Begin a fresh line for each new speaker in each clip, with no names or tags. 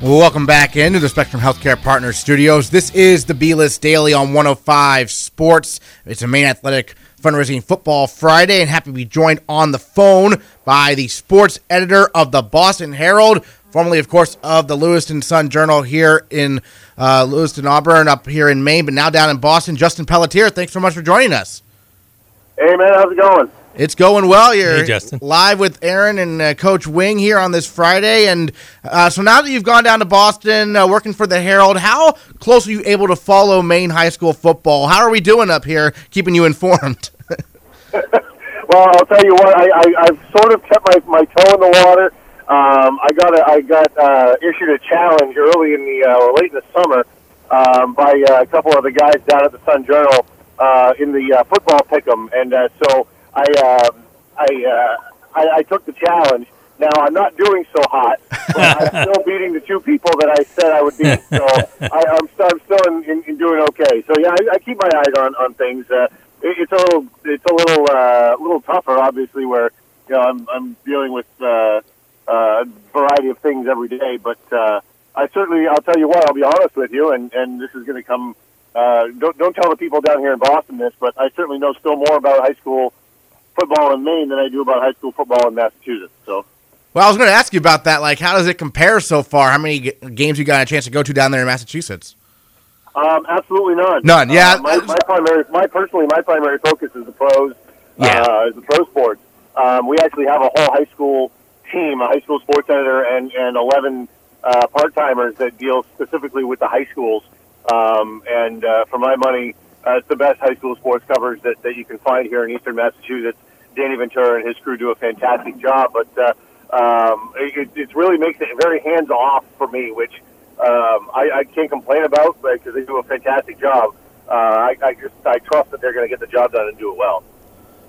Welcome back into the Spectrum Healthcare Partners studios. This is the B List Daily on 105 Sports. It's a Maine Athletic Fundraising Football Friday, and happy to be joined on the phone by the sports editor of the Boston Herald, formerly, of course, of the Lewiston Sun Journal here in uh, Lewiston, Auburn, up here in Maine, but now down in Boston. Justin Pelletier, thanks so much for joining us.
Hey, man, how's it going?
It's going well. You're
Hey, Justin.
live with Aaron and uh, Coach Wing here on this Friday, and uh, so now that you've gone down to Boston, uh, working for the Herald, how close are you able to follow Maine high school football? How are we doing up here, keeping you informed?
Well, I'll tell you what, I, I, I've sort of kept my, my toe in the water. Um, I got a, I got uh, issued a challenge early in the uh, or late in the summer um, by uh, a couple of the guys down at the Sun Journal uh, in the uh, football pick'em, and uh, so I uh, I, uh, I I took the challenge. Now I'm not doing so hot, but I'm still beating the two people that I said I would beat. So I, I'm, st- I'm still in, in, in doing okay. So yeah, I, I keep my eyes on on things. Uh, it, it's a little it's a little uh, little tougher, obviously, where you know I'm I'm dealing with uh, uh, a variety of things every day. But uh, I certainly I'll tell you what I'll be honest with you, and and this is going to come. Uh, don't don't tell the people down here in Boston this, but I certainly know still more about high school football in Maine than I do about high school football in Massachusetts. So.
well, I was going to ask you about that. Like, how does it compare so far? How many g- games you got a chance to go to down there in Massachusetts?
Um, absolutely none.
None, yeah.
Uh, my, my primary, my personally, my primary focus is the pros.
Yeah.
Uh, is the pro sports. Um, we actually have a whole high school team, a high school sports editor, and and eleven uh, part timers that deal specifically with the high schools. Um, and uh, for my money, uh, it's the best high school sports coverage that, that you can find here in Eastern Massachusetts. Danny Ventura and his crew do a fantastic job, but uh, um, it, it really makes it very hands off for me, which um, I, I can't complain about because they do a fantastic job. Uh, I, I just I trust that they're going to get the job done and do it well.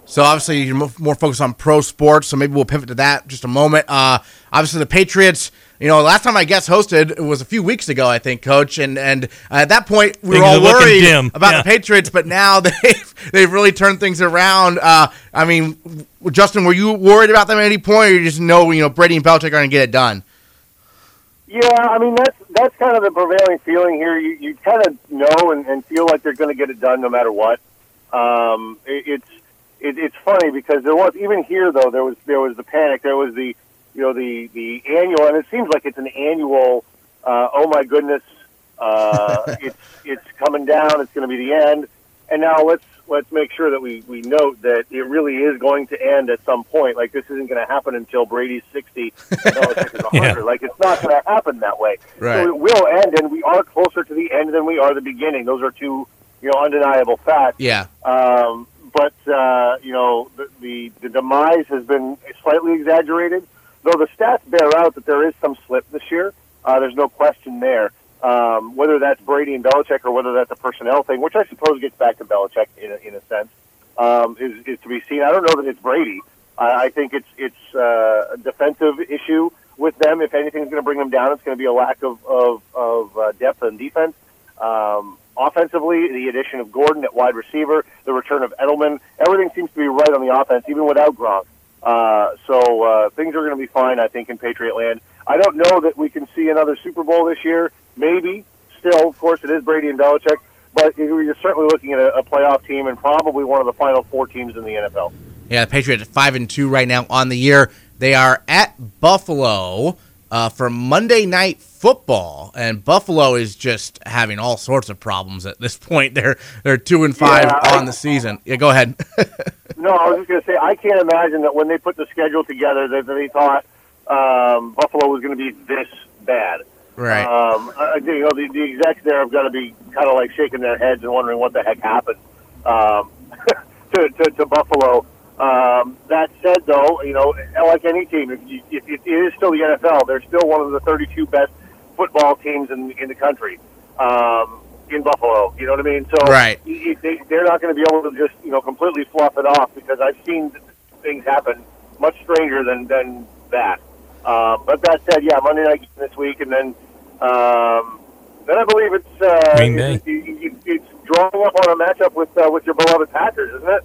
So obviously you're more focused on pro sports, so maybe we'll pivot to that just a moment. Uh, obviously the Patriots, you know, last time I guest hosted it was a few weeks ago, I think, Coach, and and uh, at that point we
Things
were all worried
dim.
about
Yeah.
the Patriots, but now they've they've really turned things around. Uh, I mean, Justin, were you worried about them at any point, or you just know you know Brady and Belichick are going to get it done?
Yeah, I mean that's that's kind of the prevailing feeling here. You you kind of know and, and feel like they're going to get it done no matter what. Um, it, it's it, it's funny because there was even here though there was there was the panic. There was the you know the the annual, and it seems like it's an annual. Uh, oh my goodness, uh, it's it's coming down. It's going to be the end. And now let's let's make sure that we, we note that it really is going to end at some point. Like this isn't going to happen until Brady's sixty, Belichick is
Yeah.
Like it's not going to happen that way.
Right.
So it will end, and we are closer to the end than we are the beginning. Those are two you know undeniable facts.
Yeah,
Um, but uh, you know the, the the demise has been slightly exaggerated, though the stats bear out that there is some slip this year. Uh, there's no question there. Um, whether that's Brady and Belichick or whether that's a personnel thing, which I suppose gets back to Belichick in a, in a sense, um, is, is to be seen. I don't know that it's Brady. I, I think it's it's uh, a defensive issue with them. If anything's going to bring them down, it's going to be a lack of of, of uh, depth on defense. Um, offensively, the addition of Gordon at wide receiver, the return of Edelman, everything seems to be right on the offense, even without Gronk. Uh, so uh, things are going to be fine, I think, in Patriot land. I don't know that we can see another Super Bowl this year. Maybe. Still, of course, it is Brady and Belichick, but you're certainly looking at a, a playoff team and probably one of the final four teams in the NFL.
yeah. The Patriots at five and two right now on the year. They are at Buffalo uh, for Monday Night Football, and Buffalo is just having all sorts of problems at this point. They're they're two and five
Yeah, I-
on the season. Yeah, go ahead.
No, I was just going to say I can't imagine that when they put the schedule together that they thought um, Buffalo was going to be this bad.
right.
Um, I, you know, the, the execs there have got to be kind of like shaking their heads and wondering what the heck happened um, to, to, to Buffalo. Um, that said, though, you know, like any team, if, you, if it is still the NFL, they're still one of the 32 best football teams in in the country. Um, in Buffalo, you know what I mean? So
Right.
y- y- they, they're not going to be able to just you know completely fluff it off because I've seen things happen much stranger than than that. Um, but that said, yeah, Monday night this week, and then um, then I believe it's uh,
Green Bay.
It's, it- it- it's drawing up on a matchup with uh, with your beloved Packers, isn't it?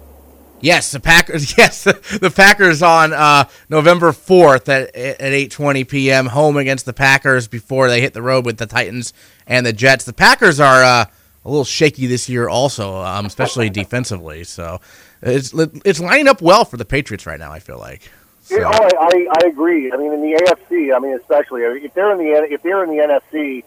Yes, the Packers. Yes, the Packers on uh, November fourth at at eight twenty p.m. home against the Packers before they hit the road with the Titans and the Jets. The Packers are uh, a little shaky this year, also, um, especially defensively. So it's it's lining up well for the Patriots right now. I feel like. So.
Yeah, oh, I, I agree. I mean, in the AFC, I mean, especially if they're in the if they're in the NFC,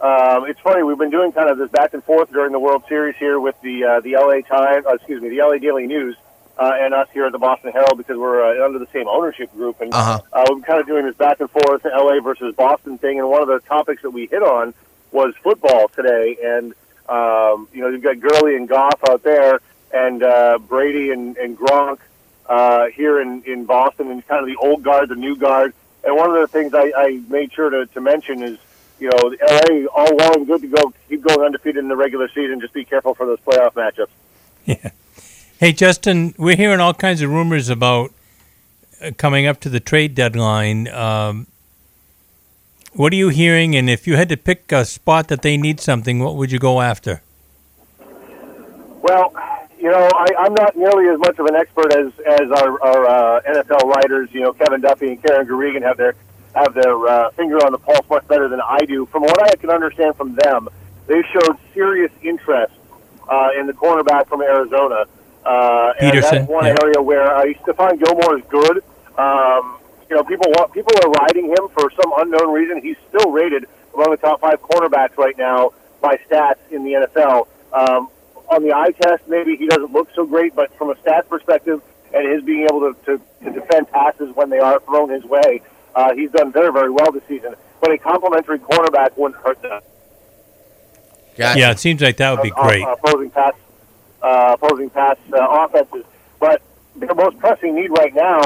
um, it's funny. We've been doing kind of this back and forth during the World Series here with the uh, the LA Times, uh, excuse me, the LA Daily News, uh, and us here at the Boston Herald because we're uh, under the same ownership group, and
Uh-huh.
uh, we're kind of doing this back and forth LA versus Boston thing. And one of the topics that we hit on was football today, and um, you know, you've got Gurley and Goff out there, and uh, Brady and, and Gronk uh, here in, in Boston, and kind of the old guard, the new guard. And one of the things I, I made sure to, to mention is, you know, LA all well and good to go keep going undefeated in the regular season. Just be careful for those playoff matchups.
Yeah. Hey, Justin, we're hearing all kinds of rumors about uh, coming up to the trade deadline. Um, what are you hearing? And if you had to pick a spot that they need something, what would you go after?
Well, you know, I, I'm not nearly as much of an expert as as our, our uh, NFL writers. You know, Kevin Duffy and Karen Guregian have their have their uh, finger on the pulse much better than I do. From what I can understand from them, they showed serious interest uh, in the cornerback from Arizona. Uh, and
Peterson,
that's one
yeah.
area where uh, Stephon Gilmore is good. Um, you know, people want people are riding him for some unknown reason. He's still rated among the top five cornerbacks right now by stats in the NFL. Um, on the eye test, maybe he doesn't look so great, but from a stats perspective and his being able to, to, to defend passes when they are thrown his way, uh, he's done very, very well this season. But a complimentary cornerback wouldn't hurt them.
Gotcha.
Yeah, it seems like that would be great.
uh, opposing pass, uh, opposing pass uh, offenses. But their most pressing need right now,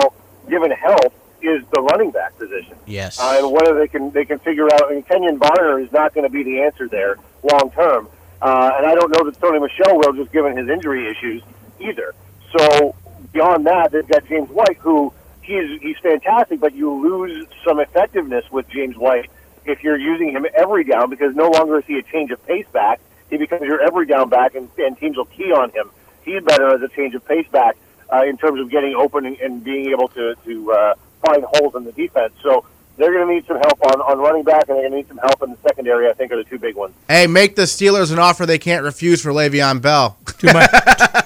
given health, is the running back position.
Yes.
Uh, and whether they can they can figure out. I mean, Kenjon Barner is not going to be the answer there long term. Uh, and I don't know that Sony Michel will, just given his injury issues either. So beyond that, they've got James White, who he's he's fantastic, but you lose some effectiveness with James White if you're using him every down because no longer is he a change of pace back. He becomes your every down back, and, and teams will key on him. He's better as a change of pace back uh, in terms of getting open and, and being able to to uh, find holes in the defense. So they're going to need some help on, on running back, and they're going to need some help in the secondary. I think are the two big ones.
Hey, make the Steelers an offer they can't refuse for Le'Veon Bell.
Too much,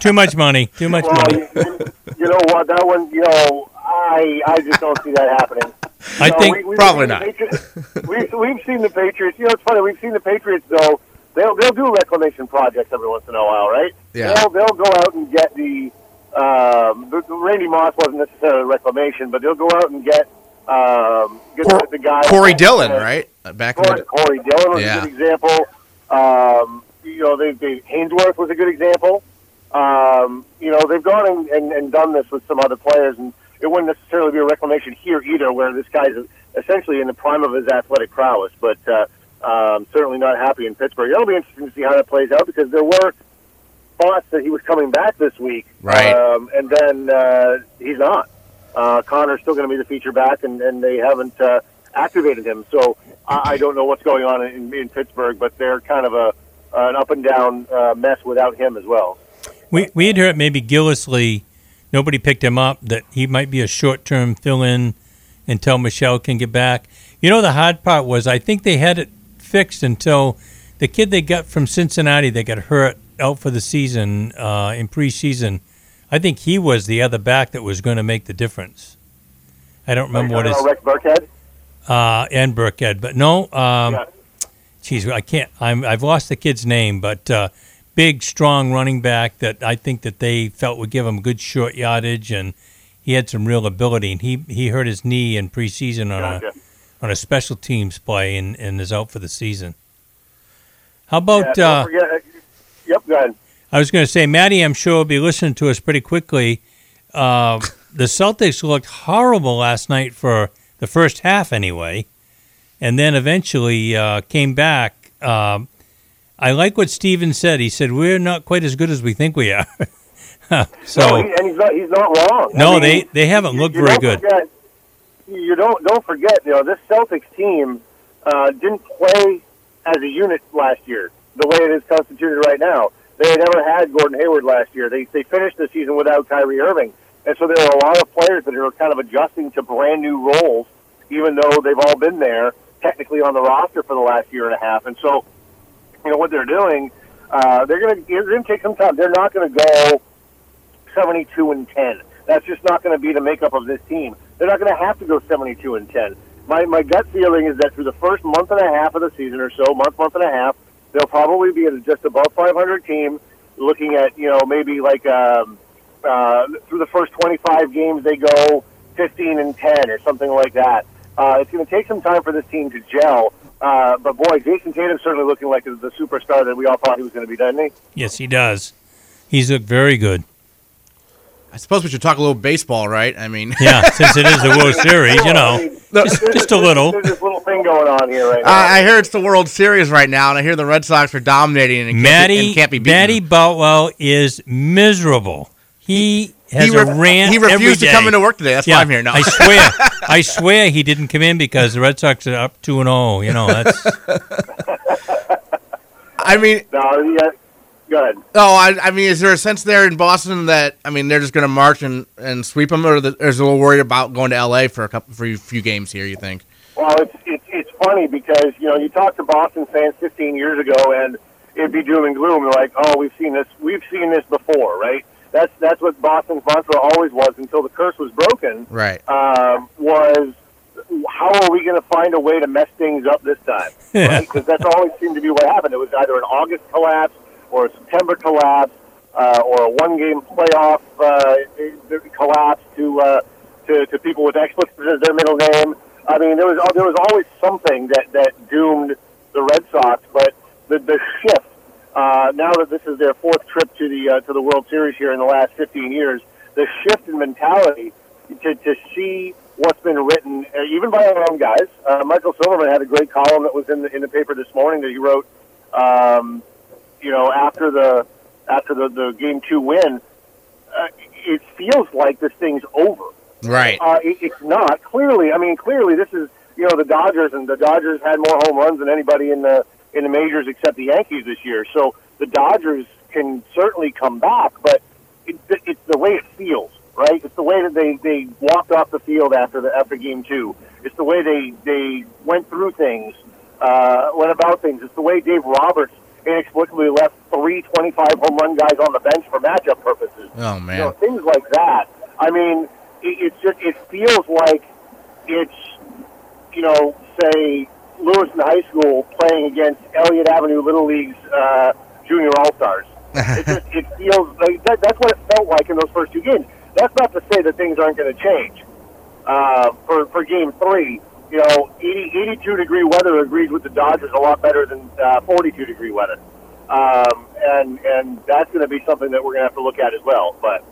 too much money. Too much
Well,
money.
you, you know what? That one, you know, I I just don't see that happening.
I
You know,
think
we-
Probably not.
Patriots- we've, we've seen the Patriots. You know, it's funny. We've seen the Patriots though. They'll they'll do reclamation projects every once in a while, right?
Yeah.
They'll they'll go out and get the. Um, Randy Moss wasn't necessarily a reclamation, but they'll go out and get um, get
Cor-
the, guy
Corey Dillon,
uh,
right? Uh, Back
Corey,
the,
Corey Dillon was
Yeah.
a good example. Um, you know, they, they Haynesworth was a good example. Um, you know, they've gone and, and, and done this with some other players, and it wouldn't necessarily be a reclamation here either, where this guy's essentially in the prime of his athletic prowess, but uh, um, certainly not happy in Pittsburgh. It'll be interesting to see how that plays out because there were thoughts that he was coming back this week,
Right.
Um, and then uh, he's not. Uh, Conner's still going to be the feature back, and, and they haven't uh, activated him. So I, I don't know what's going on in, in Pittsburgh, but they're kind of a an up and down uh, mess without him as well.
We we had heard maybe Gillislee, nobody picked him up. That he might be a short term fill in until Michel can get back. You know the hard part was I think they had it fixed until the kid they got from Cincinnati that got hurt out for the season uh, in preseason. I think he was the other back that was going to make the difference. I don't remember what his
Rex Burkhead.
uh, and Burkhead, but no. Um,
Yeah.
Geez, I can't. I'm, I've lost the kid's name, but uh, big, strong running back that I think that they felt would give him good short yardage, and he had some real ability. And he, he hurt his knee in preseason on
Gotcha.
a on a special teams play, and, and is out for the season. How about?
Yeah,
uh,
forget, yep, go ahead.
I was going to say, Maddie, I'm sure will be listening to us pretty quickly. Uh, the Celtics looked horrible last night for the first half, anyway, and then eventually uh, came back. Um I like what Steven said. He said we're not quite as good as we think we are. so
no, he, and he's not he's not wrong. I
no,
mean,
they they haven't looked very good.
Forget, you don't don't forget, you know, this Celtics team uh, didn't play as a unit last year the way it is constituted right now. They never had Gordon Hayward last year. They they finished the season without Kyrie Irving, and so there are a lot of players that are kind of adjusting to brand new roles, even though they've all been there technically on the roster for the last year and a half. And so, you know what they're doing, uh, they're going to going to take some time. They're not going to go seventy-two and ten. That's just not going to be the makeup of this team. They're not going to have to go seventy-two and ten. My my gut feeling is that through the first month and a half of the season or so, month month and a half, they'll probably be just above 500 team, looking at you know maybe like um, uh, through the first 25 games they go 15 and 10 or something like that. Uh, it's going to take some time for this team to gel. Uh, but boy, Jayson Tatum's certainly looking like the superstar that we all thought he was going to be, doesn't he?
Yes, he does. He's looked very good.
I suppose we should talk a little baseball, right? I mean,
yeah, since it is the World Series, you know, just, just a little.
There's this little thing going on here right now.
I, I hear it's the World Series right now, and I hear the Red Sox are dominating and,
Matty,
can't, be, and can't be beaten.
Matty Boutwell is miserable. He has
he, ref-
a rant.
he
every
refused to come into work today. That's
Yeah,
why I'm here now.
I swear, I swear he didn't come in because the Red Sox are up two and zero. You know, that's
I mean,
No, yeah, go ahead.
oh, I, I mean, is there a sense there in Boston that I mean they're just going to march and, and sweep them, or the, is a little worried about going to L.A. for a couple for a few games here? You think?
Well, it's, it's it's funny because you know you talk to Boston fans 15 years ago, and it'd be doom and gloom. They're like, "Oh, we've seen this. We've seen this before, right?" That's that's what Boston's mantra always was until the curse was broken.
Right.
Um, was how are we going to find a way to mess things up this time? Because that's always seemed to be what happened. It was either an August collapse or a September collapse uh, or a one-game playoff uh, collapse to, uh, to to people with expletives as their middle name. I mean, there was there was always something that that doomed the Red Sox, but the the shift uh, now that this is their fourth trip to the uh, to the World Series here in the last 15 years, the shift in mentality to, to see what's been written, uh, even by our own guys. Uh, Michael Silverman had a great column that was in the in the paper this morning that he wrote. Um, you know, after the after the, the game two win, uh, it feels like this thing's over.
Right.
Uh, it, it's not clearly. I mean, clearly this is you know the Dodgers, and the Dodgers had more home runs than anybody in the in the majors except the Yankees this year. So the Dodgers can certainly come back, but it, it's the way it feels, right? It's the way that they they walked off the field after the after game two. It's the way they they went through things, uh, went about things. It's the way Dave Roberts inexplicably left three 25 home run guys on the bench for matchup purposes.
Oh
You know,
man.
things like that. I mean, it, it's just it feels like it's you know, say Lewis in High School playing against Elliott Avenue Little League's uh, junior all stars. it just it feels like that, that's what it felt like in those first two games. That's not to say that things aren't going to change. Uh, for for game three, you know, 80, 82 degree weather agrees with the Dodgers a lot better than uh, 42 degree weather. Um, and and that's going to be something that we're going to have to look at as well. But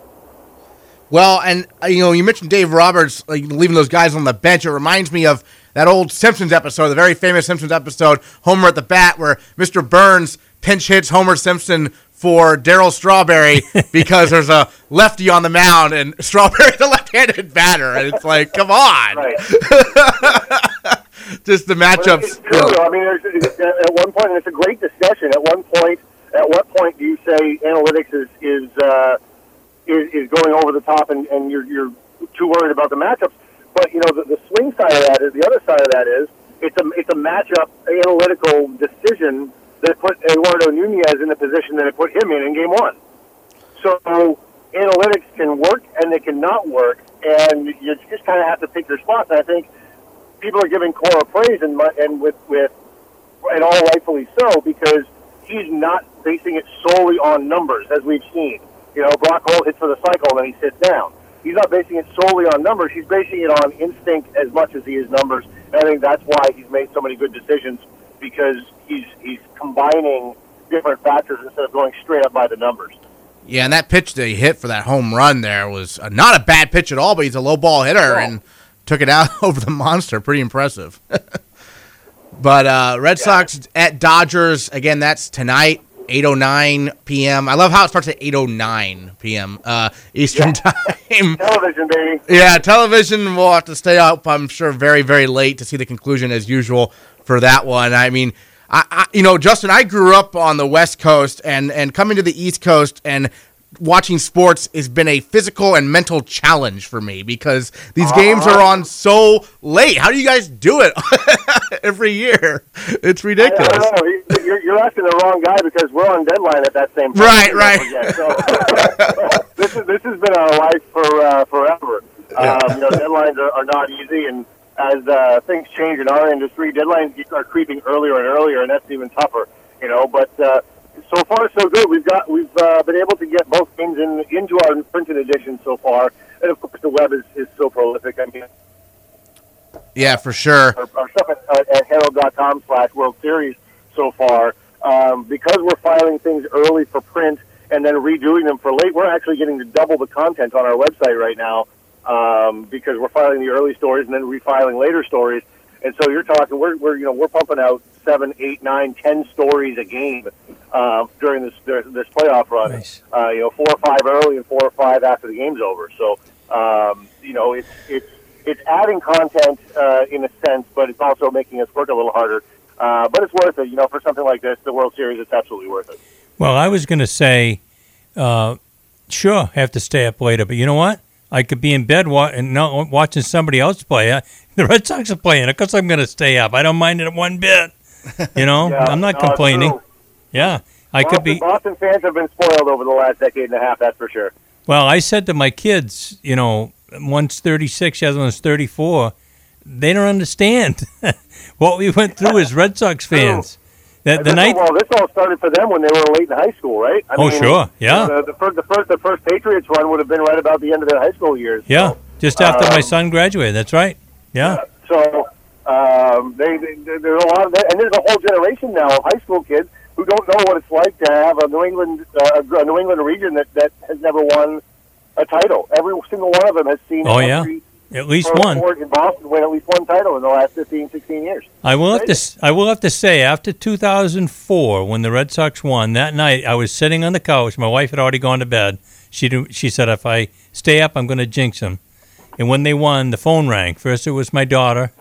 Well, and uh, you know, you mentioned Dave Roberts like, leaving those guys on the bench. It reminds me of that old Simpsons episode, the very famous Simpsons episode, Homer at the bat, where Mr. Burns pinch hits Homer Simpson for Darryl Strawberry because there's a lefty on the mound and Strawberry's a left-handed batter, and it's like, come on,
right.
just the matchups.
It's true. though. I mean, there's, at one point, and it's a great discussion. At one point, at what point do you say analytics is is uh, is, is going over the top, and, and you're you're too worried about the matchups? But you know, the, the swing side of that is the other side of that is it's a it's a matchup analytical decision that put Eduardo Nunez in the position that it put him in in game one. So analytics can work and they can not work, and you just kind of have to pick your spots. And I think people are giving Cora praise and and with with and all rightfully so because he's not basing it solely on numbers as we've seen. You know, Brock Holt hits for the cycle and then he sits down. He's not basing it solely on numbers. He's basing it on instinct as much as he is numbers. And I think that's why he's made so many good decisions because he's he's combining different factors instead of going straight up by the numbers.
Yeah, and that pitch that he hit for that home run there was uh, not a bad pitch at all, but he's a low ball hitter
No.
and took it out over the monster. Pretty impressive. but uh, Red Sox at Dodgers again. That's tonight, eight oh nine p.m. I love how it starts at eight oh nine p.m. Uh, Eastern time.
Television, baby.
Yeah, television. We'll have to stay up. I'm sure very very late to see the conclusion as usual for that one. I mean, I, I, you know, Justin, I grew up on the West Coast, and and coming to the East Coast and watching sports has been a physical and mental challenge for me because these uh, games are on so late. How do you guys do it every year? It's ridiculous. I,
I know. You're, you're, asking the wrong guy because we're on deadline at that same time.
Right, right.
So, this is this has been our life for uh, forever. Um, you know, deadlines are, are not easy, and as uh, things change in our industry, deadlines are creeping earlier and earlier, and that's even tougher. You know, but uh, so far so good. We've got we've uh, been able to get both games in into our printed edition so far, and of course the web is, is so prolific. I mean,
yeah, for sure.
Our, our stuff at, at herald.com slash World Series so far, um, because we're filing things early for print and then redoing them for late. We're actually getting to double the content on our website right now um, because we're filing the early stories and then refiling later stories. And so you're talking, we're, we're you know we're pumping out seven, eight, nine, ten stories a game uh, during this this playoff run. Nice. Uh, you know, four or five early and four or five after the game's over. So um, you know, it's it's it's adding content uh, in a sense, but it's also making us work a little harder. Uh, but it's worth it. You know, for something like this, the World Series, it's absolutely worth it.
Well, I was going to say, uh, sure, have to stay up later, but you know what? I could be in bed wa- and not watching somebody else play. I, the Red Sox are playing. Of course, I'm going to stay up. I don't mind it one bit. You know, yeah, I'm not no, complaining. Yeah, I
Boston,
could be.
Boston fans have been spoiled over the last decade and a half. That's for sure.
Well, I said to my kids, you know, one's 36, the other one's 34. They don't understand what we went through as Red Sox fans.
The, the night. Well, this all started for them when they were late in high school, right?
I oh, mean, sure, yeah.
The, the, first, the first, the first Patriots run would have been right about the end of their high school years.
Yeah, so, just after um, my son graduated. That's right. Yeah.
so um, they, they, there's a lot of that, and there's a whole generation now of high school kids who don't know what it's like to have a New England, uh, a New England region that that has never won a title. Every single one of them has seen.
Oh yeah. At least one.
In Boston, win at least one title in the last 15, 16 years.
I will have to. I will have to say, after 2004, when the Red Sox won that night, I was sitting on the couch. My wife had already gone to bed. She she said, if I stay up, I'm going to jinx them. And when they won, the phone rang. First, it was my daughter,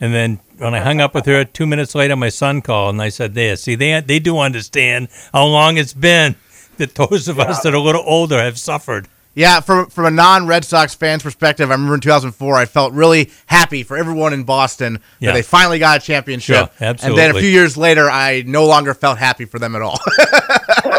and then when I hung up with her, two minutes later, my son called, and I said, "There, see, they they do understand how long it's been that those of yeah. us that are a little older have suffered."
Yeah, from from a non Red Sox fan's perspective, I remember in 2004, I felt really happy for everyone in Boston
yeah.
that they finally got a championship.
Yeah, absolutely.
And then a few years later, I no longer felt happy for them at all.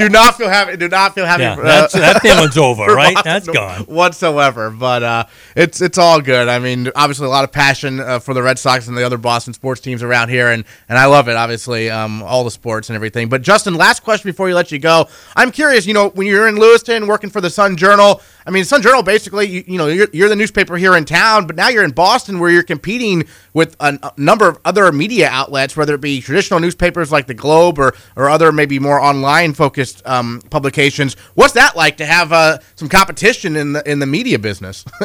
do not feel happy. Do not feel happy.
Yeah, for, uh, that feeling's over, right? That's gone
whatsoever. But uh, it's it's all good. I mean, obviously a lot of passion uh, for the Red Sox and the other Boston sports teams around here, and and I love it. Obviously, um, all the sports and everything. But Justin, last question before we let you go. I'm curious. You know, when you're in Lewiston working for the Sun Journal, I mean, Sun Journal basically, you, you know, you're, you're the newspaper here in town, but now you're in Boston where you're competing with a, a, number of other media outlets, whether it be traditional newspapers like the Globe or, or other maybe more online focused um, publications. What's that like to have uh, some competition in the in the media business?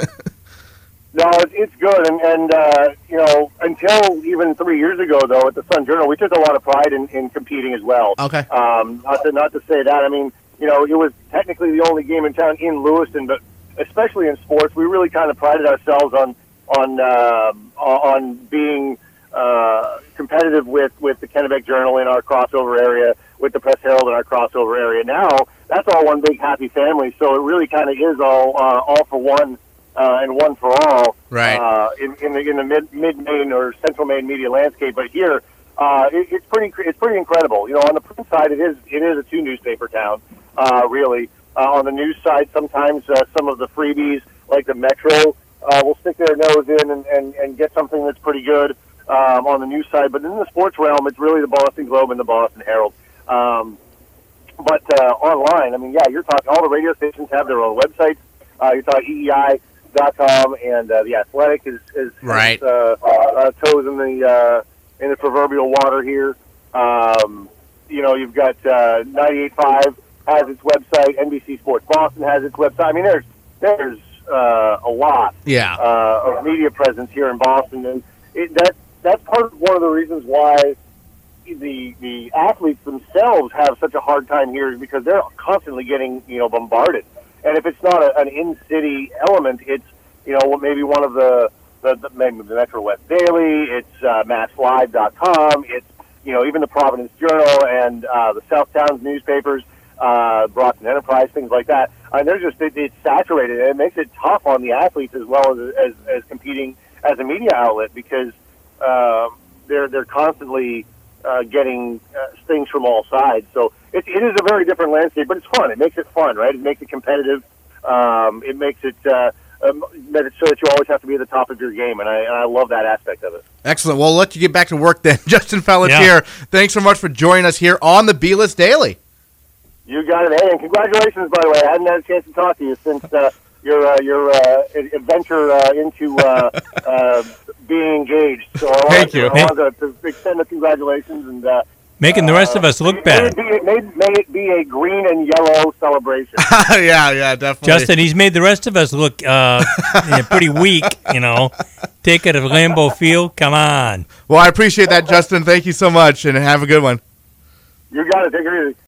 no, it's good, and, and uh, you know, until even three years ago, though, at the Sun Journal, we took a lot of pride in, in competing as well.
Okay.
Um, not to not to say that, I mean you know, it was technically the only game in town in Lewiston, but especially in sports, we really kind of prided ourselves on on uh, on being uh, competitive with with the Kennebec Journal in our crossover area, with the Press Herald in our crossover area. Now that's all one big happy family, so it really kind of is all uh, all for one. Uh, and one for all,
right?
Uh, in, in the in the mid mid Maine or central Maine media landscape, but here uh, it, it's pretty it's pretty incredible. You know, on the print side, it is it is a two newspaper town uh, really. Uh, on the news side, sometimes uh, some of the freebies, like the Metro, uh, will stick their nose in and, and, and get something that's pretty good um, on the news side. But in the sports realm, it's really the Boston Globe and the Boston Herald. Um, but uh, online, I mean, yeah, you're talking. All the radio stations have their own websites. Uh, you're talking EEI.com, and uh, the Athletic is is,
right.
is uh, uh, toes in the uh, in the proverbial water here. Um, you know, you've got uh, 98.5 has its website. NBC Sports Boston has its website. I mean, there's there's uh, a lot
yeah.
uh, of media presence here in Boston, and it, that that's part of one of the reasons why the the athletes themselves have such a hard time here is because they're constantly getting you know bombarded. And if it's not a, an in city element, it's you know maybe one of the the, the maybe the Metro West Daily, it's uh, MassLive.com, it's you know, even the Providence Journal and uh, the South Towns newspapers, uh, Brockton Enterprise, things like that. I mean, they're just it, it's saturated, and it makes it tough on the athletes as well as as, as competing as a media outlet because uh, they're they're constantly uh, getting uh, things from all sides. So it, it is a very different landscape, but it's fun. It makes it fun, right? It makes it competitive. Um, it makes it uh, um, that it's so that you always have to be at the top of your game, and I, and I love that aspect of it.
Excellent. Well, I'll let you get back to work then. Justin Pelletier,
Yeah.
thanks so much for joining us here on the B List Daily.
You got it. Hey, and congratulations, by the way. I hadn't had a chance to talk to you since uh, your uh, your uh, adventure uh, into uh, uh, being engaged. So I
Thank
wanted,
you.
To, I wanted to, to extend the congratulations and uh,
Making the rest of us look
may,
bad.
May it, be, may, may it be a green and yellow celebration.
yeah, yeah, definitely.
Justin, he's made the rest of us look uh, yeah, pretty weak, you know. Take it at Lambeau Field. Come on.
Well, I appreciate that, Justin. Thank you so much, and have a good one.
you got it. Take it easy.